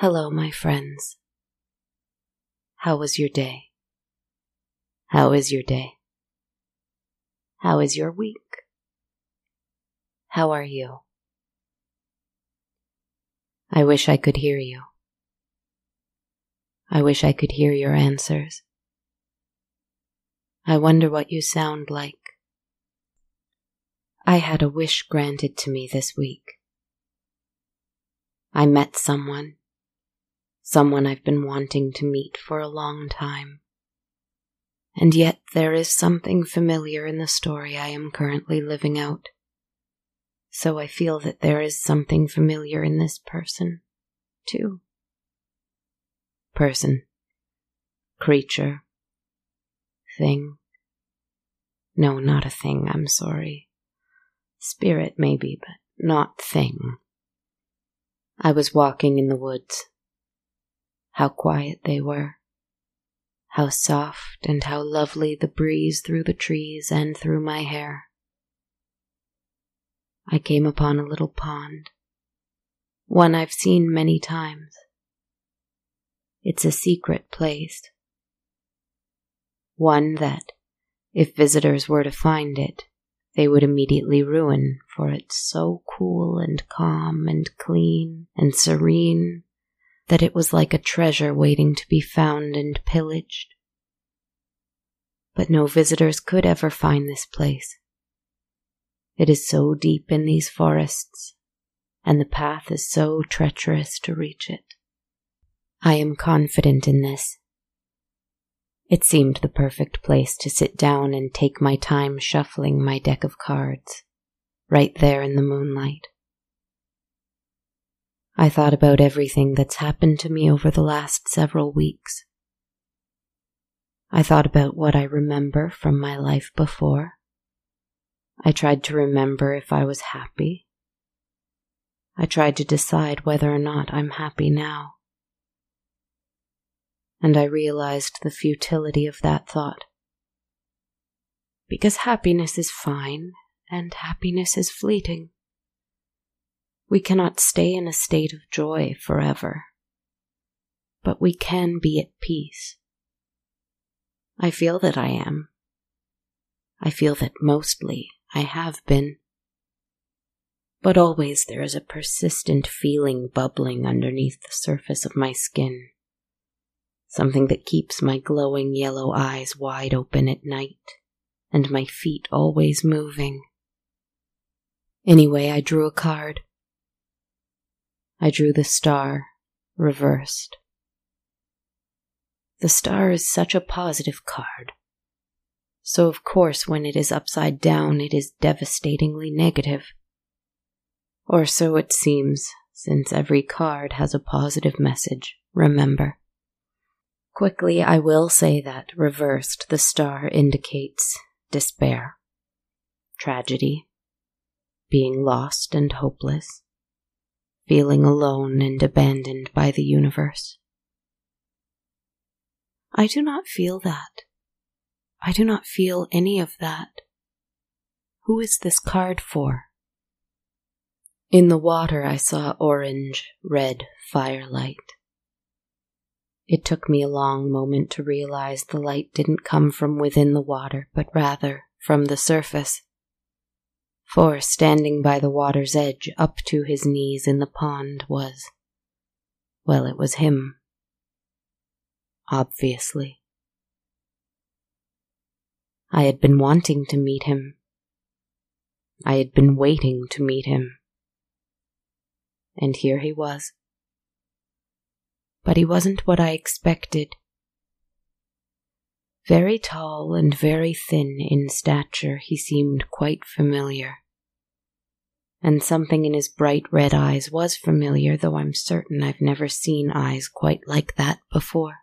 Hello, my friends. How was your day? How is your day? How is your week? How are you? I wish I could hear you. I wish I could hear your answers. I wonder what you sound like. I had a wish granted to me this week. I met someone someone I've been wanting to meet for a long time. And yet there is something familiar in the story I am currently living out. So I feel that there is something familiar in this person, too. Person. Creature. Thing. No, not a thing, I'm sorry. Spirit, maybe, but not thing. I was walking in the woods how quiet they were. How soft and how lovely the breeze through the trees and through my hair. I came upon a little pond, one I've seen many times. It's a secret place, one that, if visitors were to find it, they would immediately ruin, for it's so cool and calm and clean and serene that it was like a treasure waiting to be found and pillaged. But no visitors could ever find this place. It is so deep in these forests, and the path is so treacherous to reach it. I am confident in this. It seemed the perfect place to sit down and take my time shuffling my deck of cards, right there in the moonlight. I thought about everything that's happened to me over the last several weeks. I thought about what I remember from my life before. I tried to remember if I was happy. I tried to decide whether or not I'm happy now. And I realized the futility of that thought. Because happiness is fine and happiness is fleeting. We cannot stay in a state of joy forever, but we can be at peace. I feel that I am. I feel that mostly I have been. But always there is a persistent feeling bubbling underneath the surface of my skin. Something that keeps my glowing yellow eyes wide open at night and my feet always moving. Anyway, I drew a card. I drew the star reversed. The star is such a positive card. So, of course, when it is upside down, it is devastatingly negative. Or so it seems, since every card has a positive message, remember. Quickly, I will say that, reversed, the star indicates despair, tragedy, being lost and hopeless, feeling alone and abandoned by the universe. I do not feel that. I do not feel any of that. Who is this card for? In the water, I saw orange, red firelight. It took me a long moment to realize the light didn't come from within the water, but rather from the surface for standing by the water's edge up to his knees in the pond was, well, it was him. Obviously. I had been wanting to meet him. I had been waiting to meet him. And here he was. But he wasn't what I expected. Very tall and very thin in stature, he seemed quite familiar. And something in his bright red eyes was familiar, though I'm certain I've never seen eyes quite like that before.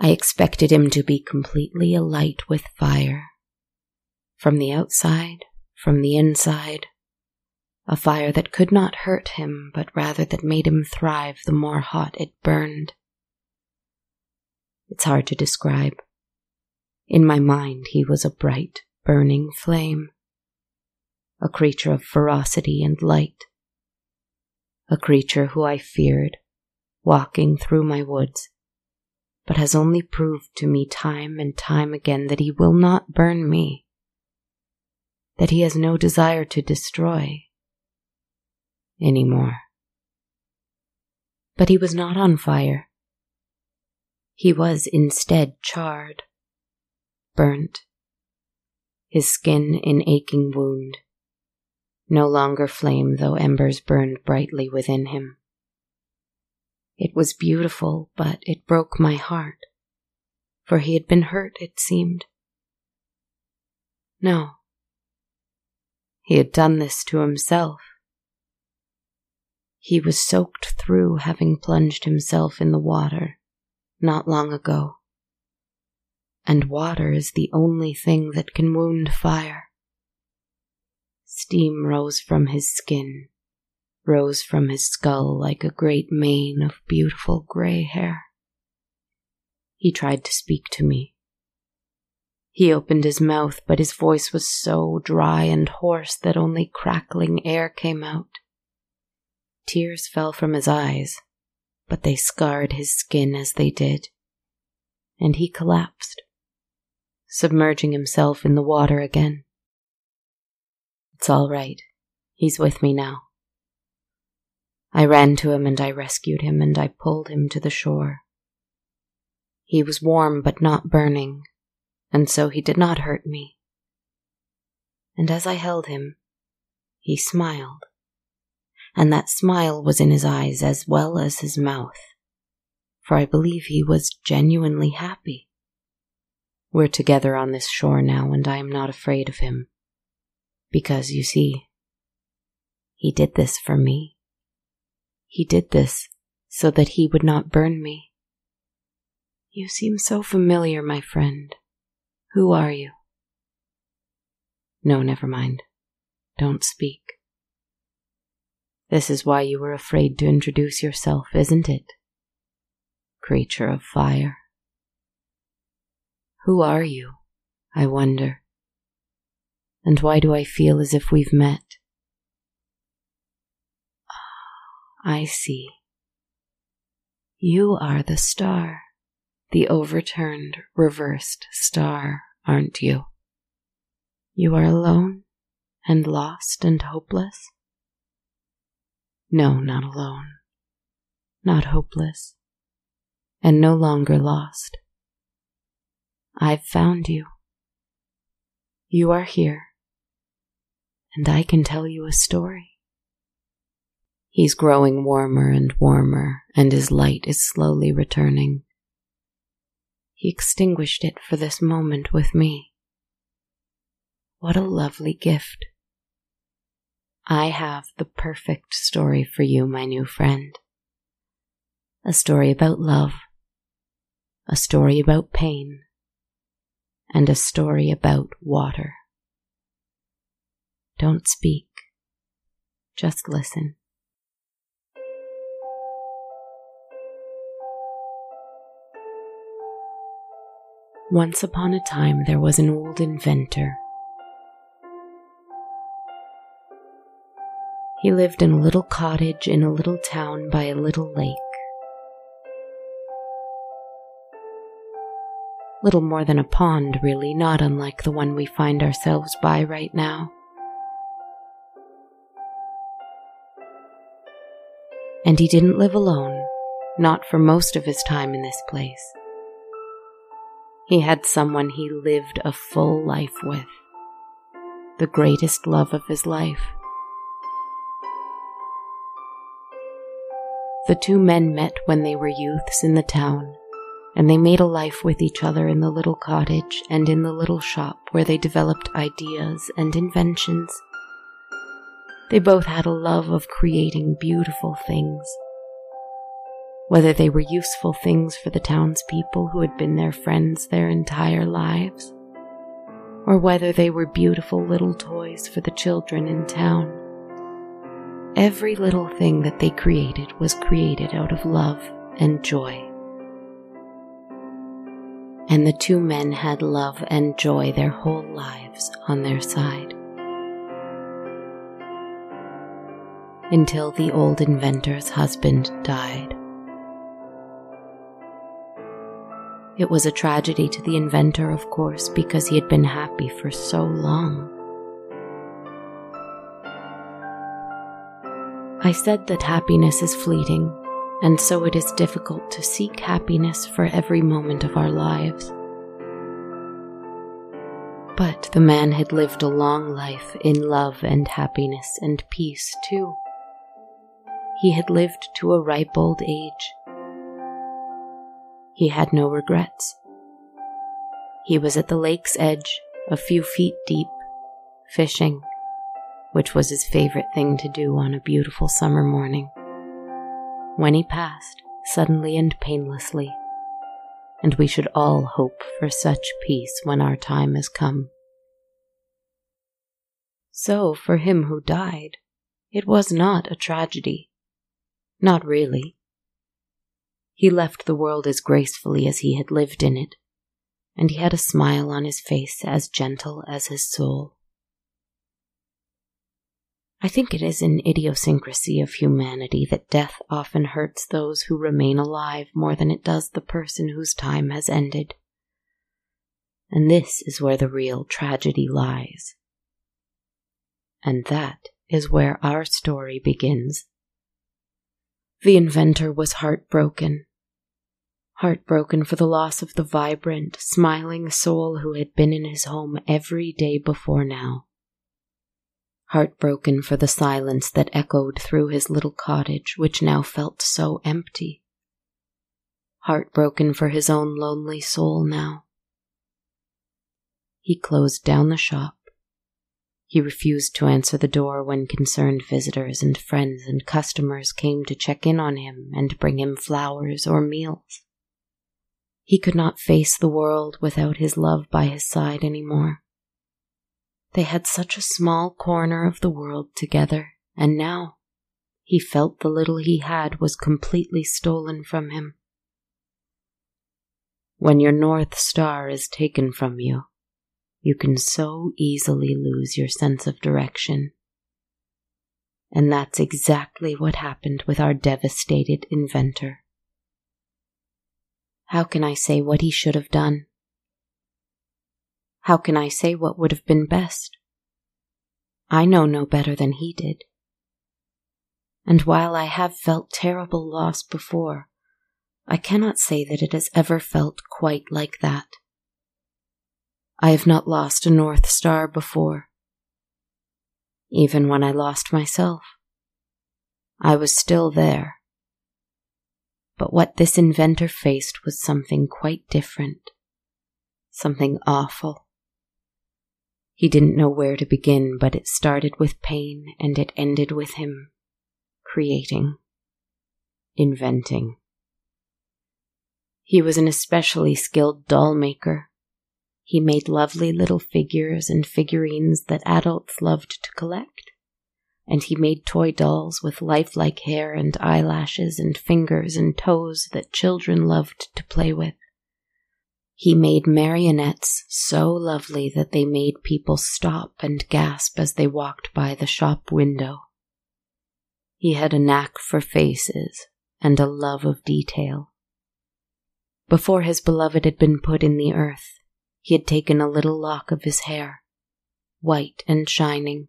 I expected him to be completely alight with fire. From the outside, from the inside, a fire that could not hurt him, but rather that made him thrive the more hot it burned. It's hard to describe. In my mind, he was a bright, burning flame, a creature of ferocity and light, a creature who I feared, walking through my woods, but has only proved to me time and time again that he will not burn me, that he has no desire to destroy anymore. But he was not on fire. He was instead charred, burnt, his skin an aching wound, no longer flame though embers burned brightly within him. It was beautiful, but it broke my heart, for he had been hurt, it seemed. No, he had done this to himself. He was soaked through having plunged himself in the water not long ago. And water is the only thing that can wound fire. Steam rose from his skin, rose from his skull like a great mane of beautiful gray hair. He tried to speak to me. He opened his mouth, but his voice was so dry and hoarse that only crackling air came out. Tears fell from his eyes, but they scarred his skin as they did, and he collapsed, submerging himself in the water again. It's all right. He's with me now. I ran to him and I rescued him and I pulled him to the shore. He was warm but not burning, and so he did not hurt me. And as I held him, he smiled and that smile was in his eyes as well as his mouth, for I believe he was genuinely happy. We're together on this shore now, and I am not afraid of him. Because, you see, he did this for me. He did this so that he would not burn me. You seem so familiar, my friend. Who are you? No, never mind. Don't speak. This is why you were afraid to introduce yourself, isn't it? Creature of fire. Who are you, I wonder? And why do I feel as if we've met? Ah, I see. You are the star, the overturned, reversed star, aren't you? You are alone and lost and hopeless? No, not alone, not hopeless, and no longer lost. I've found you. You are here, and I can tell you a story. He's growing warmer and warmer, and his light is slowly returning. He extinguished it for this moment with me. What a lovely gift. I have the perfect story for you, my new friend. A story about love, a story about pain, and a story about water. Don't speak, just listen. Once upon a time, there was an old inventor He lived in a little cottage in a little town by a little lake. Little more than a pond, really, not unlike the one we find ourselves by right now. And he didn't live alone, not for most of his time in this place. He had someone he lived a full life with, the greatest love of his life. The two men met when they were youths in the town, and they made a life with each other in the little cottage and in the little shop where they developed ideas and inventions. They both had a love of creating beautiful things. Whether they were useful things for the townspeople who had been their friends their entire lives, or whether they were beautiful little toys for the children in town. Every little thing that they created was created out of love and joy. And the two men had love and joy their whole lives on their side. Until the old inventor's husband died. It was a tragedy to the inventor, of course, because he had been happy for so long. I said that happiness is fleeting, and so it is difficult to seek happiness for every moment of our lives. But the man had lived a long life in love and happiness and peace, too. He had lived to a ripe old age he had no regrets. He was at the lake's edge, a few feet deep, fishing, which was his favorite thing to do on a beautiful summer morning. When he passed, suddenly and painlessly, and we should all hope for such peace when our time has come. So, for him who died, it was not a tragedy. Not really. He left the world as gracefully as he had lived in it, and he had a smile on his face as gentle as his soul. I think it is an idiosyncrasy of humanity that death often hurts those who remain alive more than it does the person whose time has ended. And this is where the real tragedy lies. And that is where our story begins. The inventor was heartbroken heartbroken for the loss of the vibrant, smiling soul who had been in his home every day before now. Heartbroken for the silence that echoed through his little cottage, which now felt so empty. Heartbroken for his own lonely soul now. He closed down the shop. He refused to answer the door when concerned visitors and friends and customers came to check in on him and bring him flowers or meals. He could not face the world without his love by his side any more. They had such a small corner of the world together, and now he felt the little he had was completely stolen from him. When your North Star is taken from you, you can so easily lose your sense of direction. And that's exactly what happened with our devastated inventor. How can I say what he should have done? How can I say what would have been best? I know no better than he did. And while I have felt terrible loss before, I cannot say that it has ever felt quite like that. I have not lost a North Star before. Even when I lost myself, I was still there but what this inventor faced was something quite different. Something awful. He didn't know where to begin, but it started with pain and it ended with him creating, inventing. He was an especially skilled doll maker. He made lovely little figures and figurines that adults loved to collect and he made toy dolls with lifelike hair and eyelashes and fingers and toes that children loved to play with. He made marionettes so lovely that they made people stop and gasp as they walked by the shop window. He had a knack for faces and a love of detail. Before his beloved had been put in the earth, he had taken a little lock of his hair, white and shining,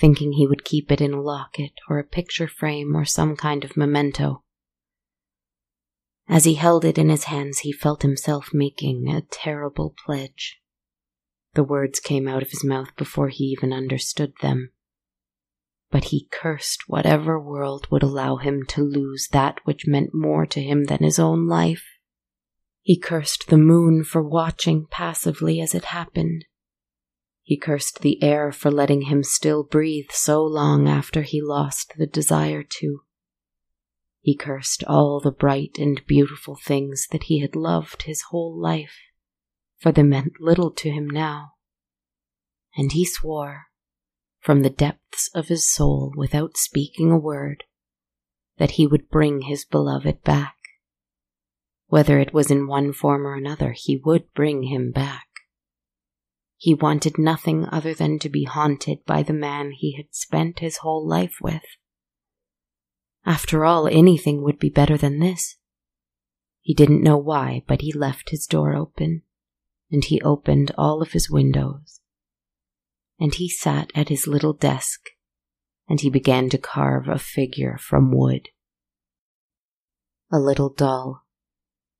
thinking he would keep it in a locket or a picture frame or some kind of memento. As he held it in his hands, he felt himself making a terrible pledge. The words came out of his mouth before he even understood them. But he cursed whatever world would allow him to lose that which meant more to him than his own life. He cursed the moon for watching passively as it happened, he cursed the air for letting him still breathe so long after he lost the desire to. He cursed all the bright and beautiful things that he had loved his whole life, for they meant little to him now. And he swore, from the depths of his soul without speaking a word, that he would bring his beloved back. Whether it was in one form or another, he would bring him back. He wanted nothing other than to be haunted by the man he had spent his whole life with. After all, anything would be better than this. He didn't know why, but he left his door open, and he opened all of his windows. And he sat at his little desk, and he began to carve a figure from wood. A little doll.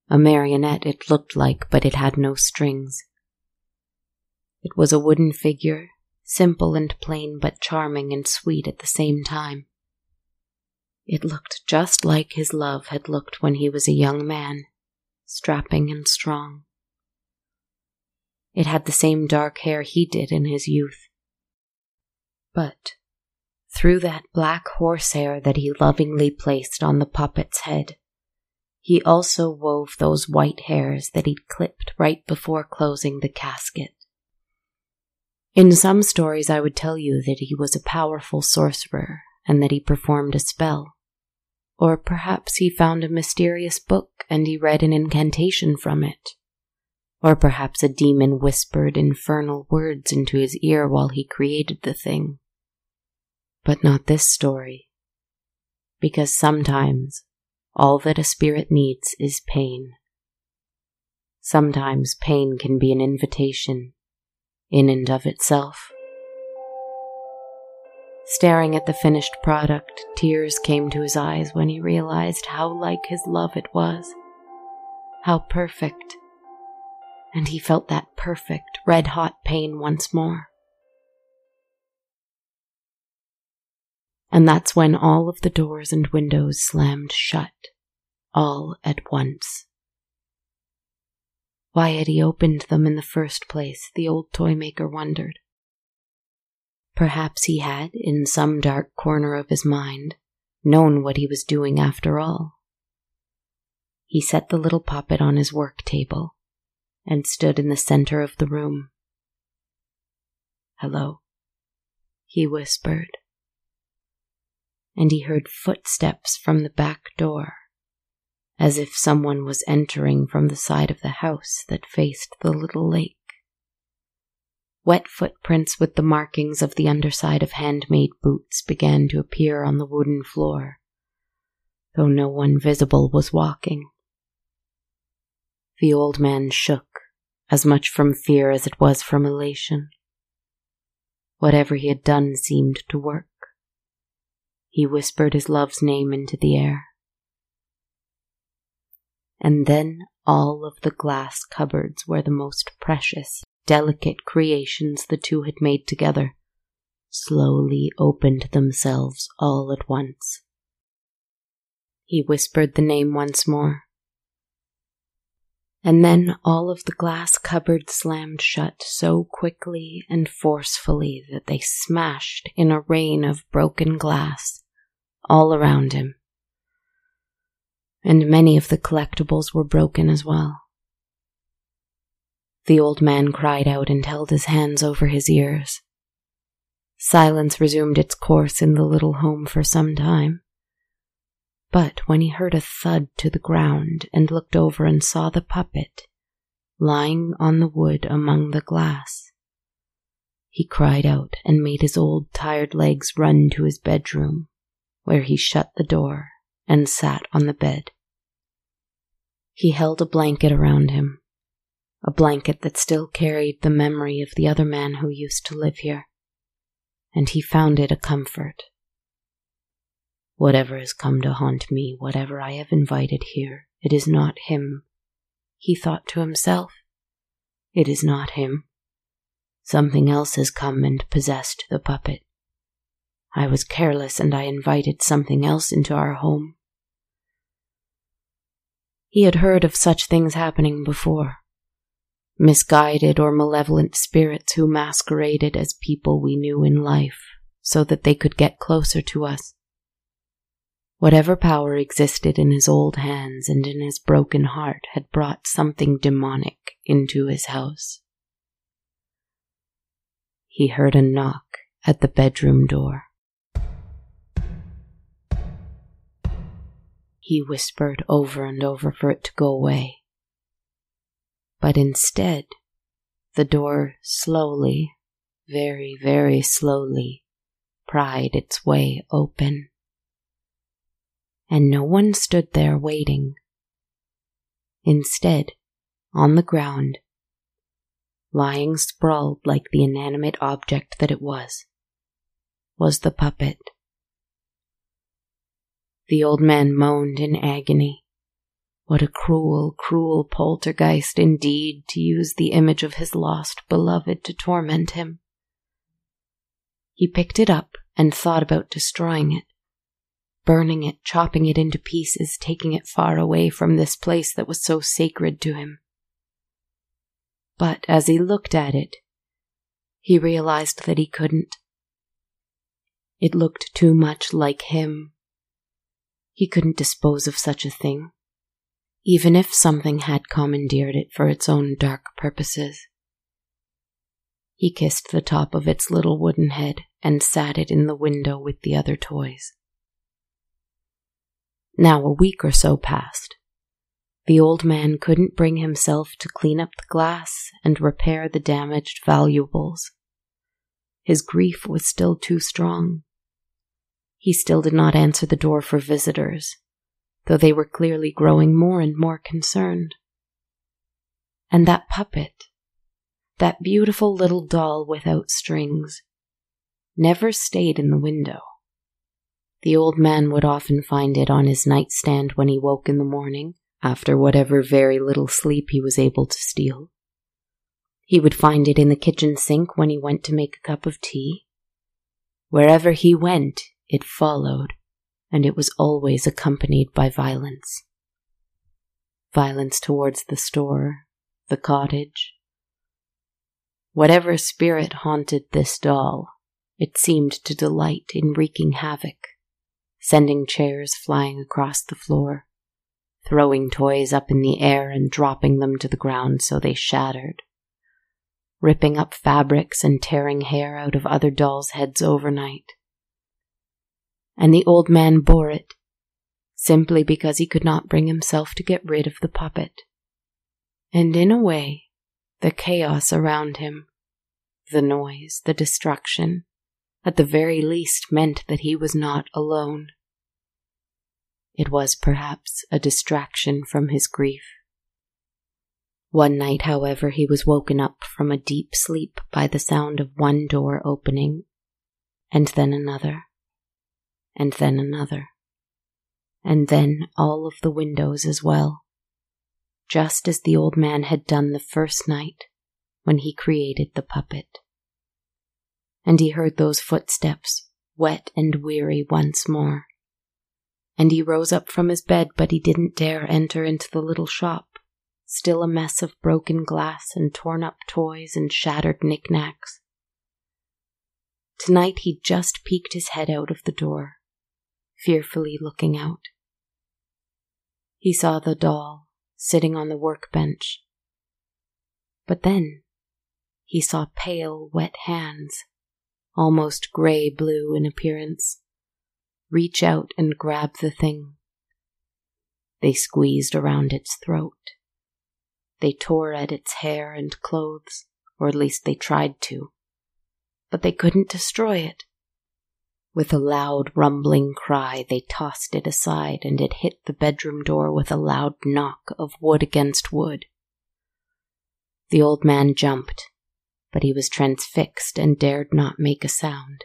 A marionette it looked like, but it had no strings. It was a wooden figure, simple and plain, but charming and sweet at the same time. It looked just like his love had looked when he was a young man, strapping and strong. It had the same dark hair he did in his youth. But through that black horsehair that he lovingly placed on the puppet's head, he also wove those white hairs that he'd clipped right before closing the casket. In some stories, I would tell you that he was a powerful sorcerer and that he performed a spell. Or perhaps he found a mysterious book and he read an incantation from it. Or perhaps a demon whispered infernal words into his ear while he created the thing. But not this story. Because sometimes all that a spirit needs is pain. Sometimes pain can be an invitation in and of itself. Staring at the finished product, tears came to his eyes when he realized how like his love it was. How perfect. And he felt that perfect, red hot pain once more. And that's when all of the doors and windows slammed shut, all at once. Why had he opened them in the first place, the old toy maker wondered. Perhaps he had, in some dark corner of his mind, known what he was doing after all. He set the little puppet on his work table and stood in the center of the room. Hello, he whispered. And he heard footsteps from the back door as if someone was entering from the side of the house that faced the little lake. Wet footprints with the markings of the underside of handmade boots began to appear on the wooden floor, though no one visible was walking. The old man shook, as much from fear as it was from elation. Whatever he had done seemed to work. He whispered his love's name into the air and then all of the glass cupboards where the most precious, delicate creations the two had made together slowly opened themselves all at once. He whispered the name once more. And then all of the glass cupboards slammed shut so quickly and forcefully that they smashed in a rain of broken glass all around him and many of the collectibles were broken as well. The old man cried out and held his hands over his ears. Silence resumed its course in the little home for some time. But when he heard a thud to the ground and looked over and saw the puppet lying on the wood among the glass, he cried out and made his old tired legs run to his bedroom, where he shut the door and sat on the bed. He held a blanket around him, a blanket that still carried the memory of the other man who used to live here, and he found it a comfort. Whatever has come to haunt me, whatever I have invited here, it is not him, he thought to himself. It is not him. Something else has come and possessed the puppet. I was careless and I invited something else into our home. He had heard of such things happening before. Misguided or malevolent spirits who masqueraded as people we knew in life so that they could get closer to us. Whatever power existed in his old hands and in his broken heart had brought something demonic into his house. He heard a knock at the bedroom door. He whispered over and over for it to go away. But instead, the door slowly, very, very slowly, pried its way open. and no one stood there waiting. Instead, on the ground, lying sprawled like the inanimate object that it was, was the puppet. The old man moaned in agony. What a cruel, cruel poltergeist indeed to use the image of his lost beloved to torment him. He picked it up and thought about destroying it, burning it, chopping it into pieces, taking it far away from this place that was so sacred to him. But as he looked at it, he realized that he couldn't. It looked too much like him he couldn't dispose of such a thing, even if something had commandeered it for its own dark purposes. He kissed the top of its little wooden head and sat it in the window with the other toys. Now a week or so passed. The old man couldn't bring himself to clean up the glass and repair the damaged valuables. His grief was still too strong. He still did not answer the door for visitors, though they were clearly growing more and more concerned. And that puppet, that beautiful little doll without strings, never stayed in the window. The old man would often find it on his nightstand when he woke in the morning, after whatever very little sleep he was able to steal. He would find it in the kitchen sink when he went to make a cup of tea. Wherever he went, it followed, and it was always accompanied by violence. Violence towards the store, the cottage. Whatever spirit haunted this doll, it seemed to delight in wreaking havoc, sending chairs flying across the floor, throwing toys up in the air and dropping them to the ground so they shattered, ripping up fabrics and tearing hair out of other dolls' heads overnight and the old man bore it, simply because he could not bring himself to get rid of the puppet. And in a way, the chaos around him, the noise, the destruction, at the very least meant that he was not alone. It was perhaps a distraction from his grief. One night, however, he was woken up from a deep sleep by the sound of one door opening, and then another, and then another, and then all of the windows as well, just as the old man had done the first night when he created the puppet. And he heard those footsteps, wet and weary once more. And he rose up from his bed, but he didn't dare enter into the little shop, still a mess of broken glass and torn up toys and shattered knickknacks. Tonight he just peeked his head out of the door fearfully looking out. He saw the doll sitting on the workbench. But then he saw pale, wet hands, almost gray blue in appearance, reach out and grab the thing. They squeezed around its throat. They tore at its hair and clothes, or at least they tried to. But they couldn't destroy it. With a loud rumbling cry, they tossed it aside, and it hit the bedroom door with a loud knock of wood against wood. The old man jumped, but he was transfixed and dared not make a sound.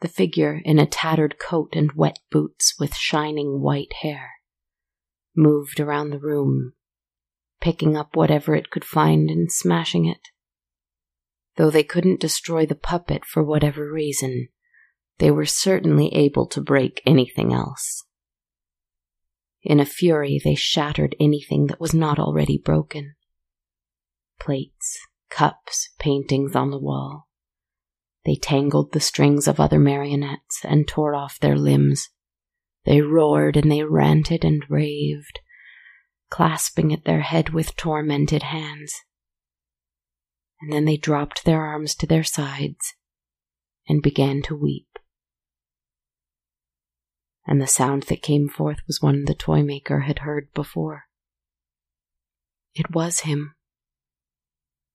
The figure in a tattered coat and wet boots with shining white hair moved around the room, picking up whatever it could find and smashing it. Though they couldn't destroy the puppet for whatever reason, they were certainly able to break anything else. In a fury, they shattered anything that was not already broken plates, cups, paintings on the wall. They tangled the strings of other marionettes and tore off their limbs. They roared and they ranted and raved, clasping at their head with tormented hands and then they dropped their arms to their sides and began to weep. And the sound that came forth was one the toy maker had heard before. It was him.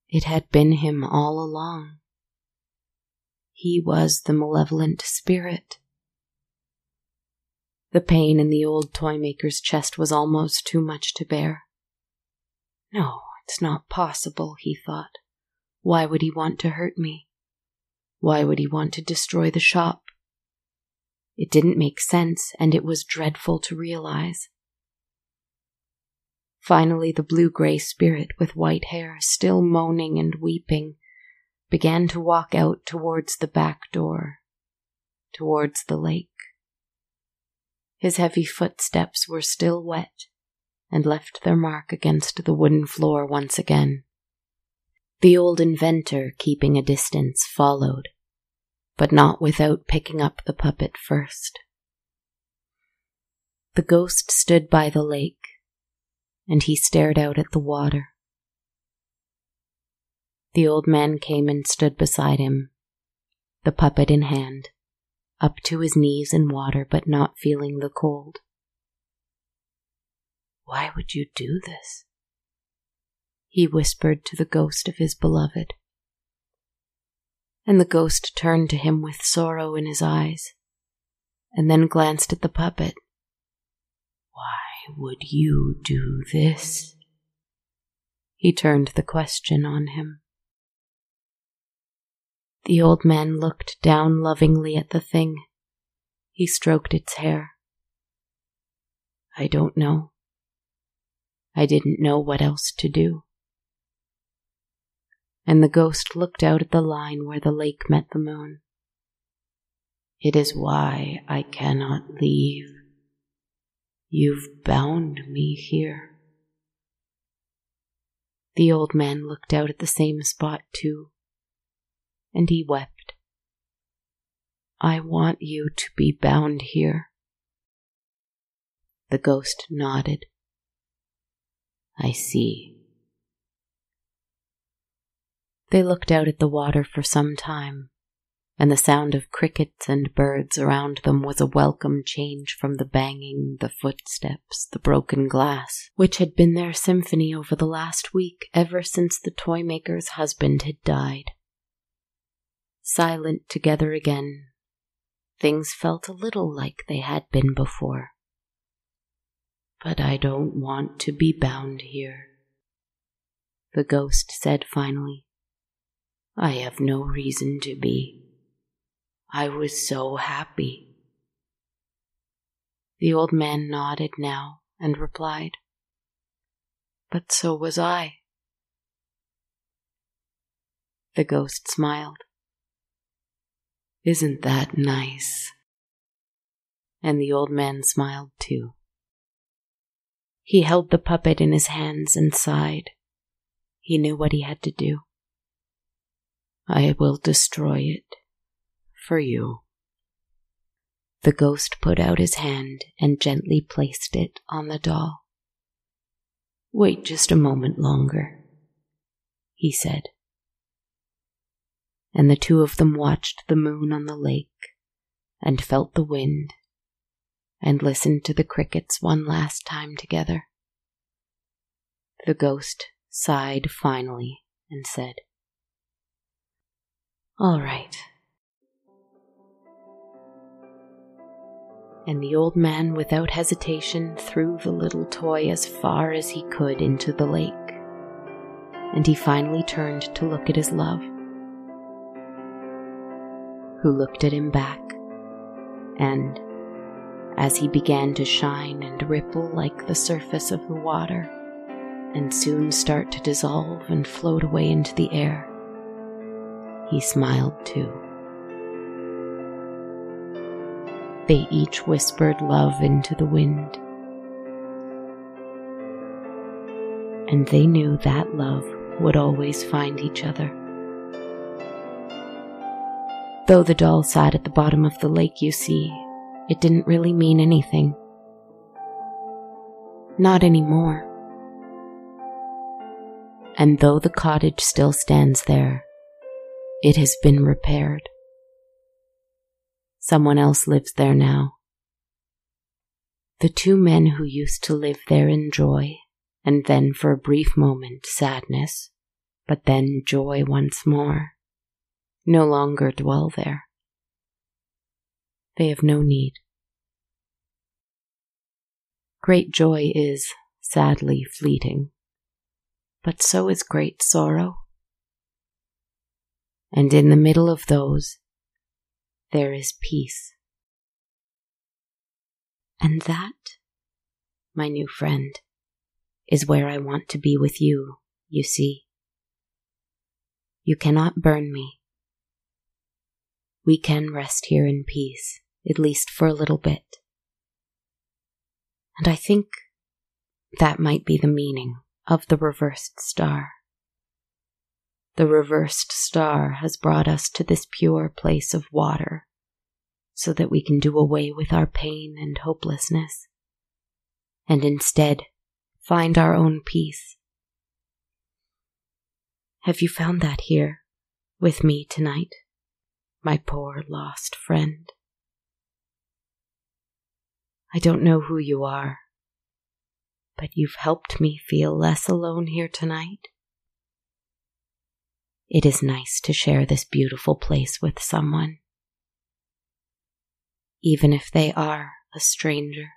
It had been him all along. He was the malevolent spirit. The pain in the old toy maker's chest was almost too much to bear. No, it's not possible, he thought. Why would he want to hurt me? Why would he want to destroy the shop? It didn't make sense, and it was dreadful to realize. Finally, the blue gray spirit with white hair, still moaning and weeping, began to walk out towards the back door, towards the lake. His heavy footsteps were still wet and left their mark against the wooden floor once again. The old inventor, keeping a distance, followed, but not without picking up the puppet first. The ghost stood by the lake, and he stared out at the water. The old man came and stood beside him, the puppet in hand, up to his knees in water but not feeling the cold. Why would you do this? He whispered to the ghost of his beloved. And the ghost turned to him with sorrow in his eyes, and then glanced at the puppet. Why would you do this? He turned the question on him. The old man looked down lovingly at the thing. He stroked its hair. I don't know. I didn't know what else to do. And the ghost looked out at the line where the lake met the moon. It is why I cannot leave. You've bound me here. The old man looked out at the same spot too and he wept. I want you to be bound here. The ghost nodded. I see. They looked out at the water for some time, and the sound of crickets and birds around them was a welcome change from the banging, the footsteps, the broken glass, which had been their symphony over the last week ever since the toy maker's husband had died silent together again, things felt a little like they had been before. But I don't want to be bound here, the ghost said finally. I have no reason to be. I was so happy. The old man nodded now and replied, But so was I. The ghost smiled. Isn't that nice? And the old man smiled too. He held the puppet in his hands and sighed. He knew what he had to do. I will destroy it for you. The ghost put out his hand and gently placed it on the doll. Wait just a moment longer, he said and the two of them watched the moon on the lake and felt the wind and listened to the crickets one last time together. The ghost sighed finally and said, All right. And the old man, without hesitation, threw the little toy as far as he could into the lake. And he finally turned to look at his love who looked at him back. And as he began to shine and ripple like the surface of the water, and soon start to dissolve and float away into the air, he smiled too. They each whispered love into the wind. And they knew that love would always find each other. Though the doll sat at the bottom of the lake, you see, it didn't really mean anything. Not anymore. And though the cottage still stands there, it has been repaired. Someone else lives there now. The two men who used to live there in joy, and then for a brief moment sadness, but then joy once more no longer dwell there. They have no need. Great joy is, sadly, fleeting, but so is great sorrow. And in the middle of those, there is peace. And that, my new friend, is where I want to be with you, you see. You cannot burn me. We can rest here in peace, at least for a little bit. And I think that might be the meaning of the reversed star. The reversed star has brought us to this pure place of water so that we can do away with our pain and hopelessness and instead find our own peace. Have you found that here with me tonight, my poor lost friend? I don't know who you are, but you've helped me feel less alone here tonight. It is nice to share this beautiful place with someone, even if they are a stranger.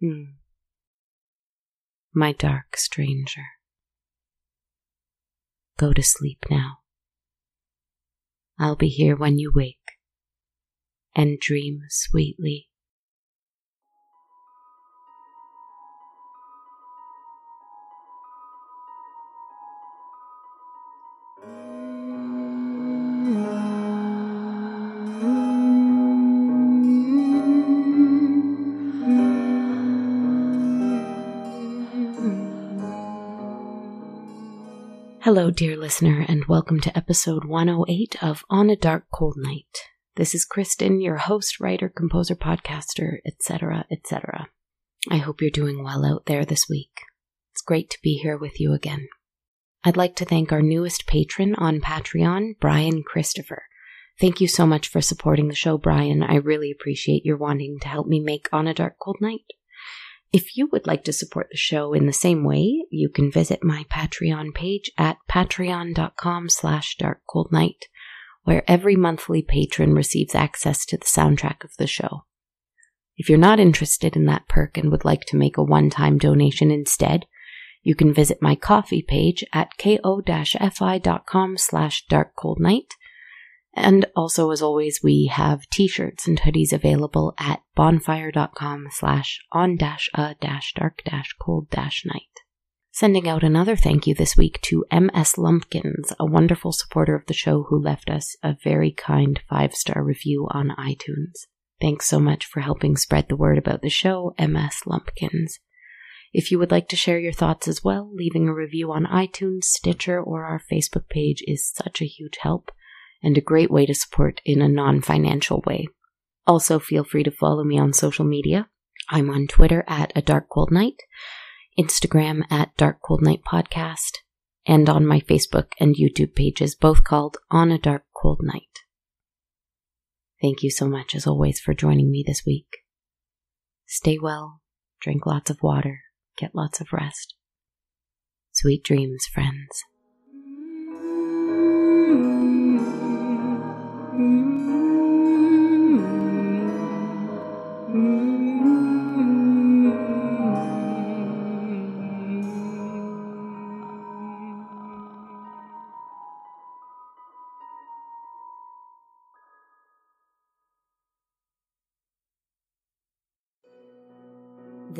Hmm. My dark stranger. Go to sleep now. I'll be here when you wake and dream sweetly. Hello, dear listener, and welcome to episode 108 of On a Dark Cold Night. This is Kristen, your host, writer, composer, podcaster, etc., etc. I hope you're doing well out there this week. It's great to be here with you again. I'd like to thank our newest patron on Patreon, Brian Christopher. Thank you so much for supporting the show, Brian. I really appreciate your wanting to help me make On a Dark Cold Night. If you would like to support the show in the same way, you can visit my Patreon page at patreon.com slash darkcoldnight where every monthly patron receives access to the soundtrack of the show. If you're not interested in that perk and would like to make a one-time donation instead, you can visit my Ko-fi page at ko-fi.com slash darkcoldnight. And also, as always, we have t-shirts and hoodies available at bonfire.com slash on dash a dash dark dash cold dash night. Sending out another thank you this week to MS Lumpkins, a wonderful supporter of the show who left us a very kind five star review on iTunes. Thanks so much for helping spread the word about the show, MS Lumpkins. If you would like to share your thoughts as well, leaving a review on iTunes, Stitcher, or our Facebook page is such a huge help and a great way to support in a non financial way. Also, feel free to follow me on social media. I'm on Twitter at A Dark Cold Night Instagram at Dark Cold Night Podcast, and on my Facebook and YouTube pages, both called On a Dark Cold Night. Thank you so much, as always, for joining me this week. Stay well, drink lots of water, get lots of rest. Sweet dreams, friends.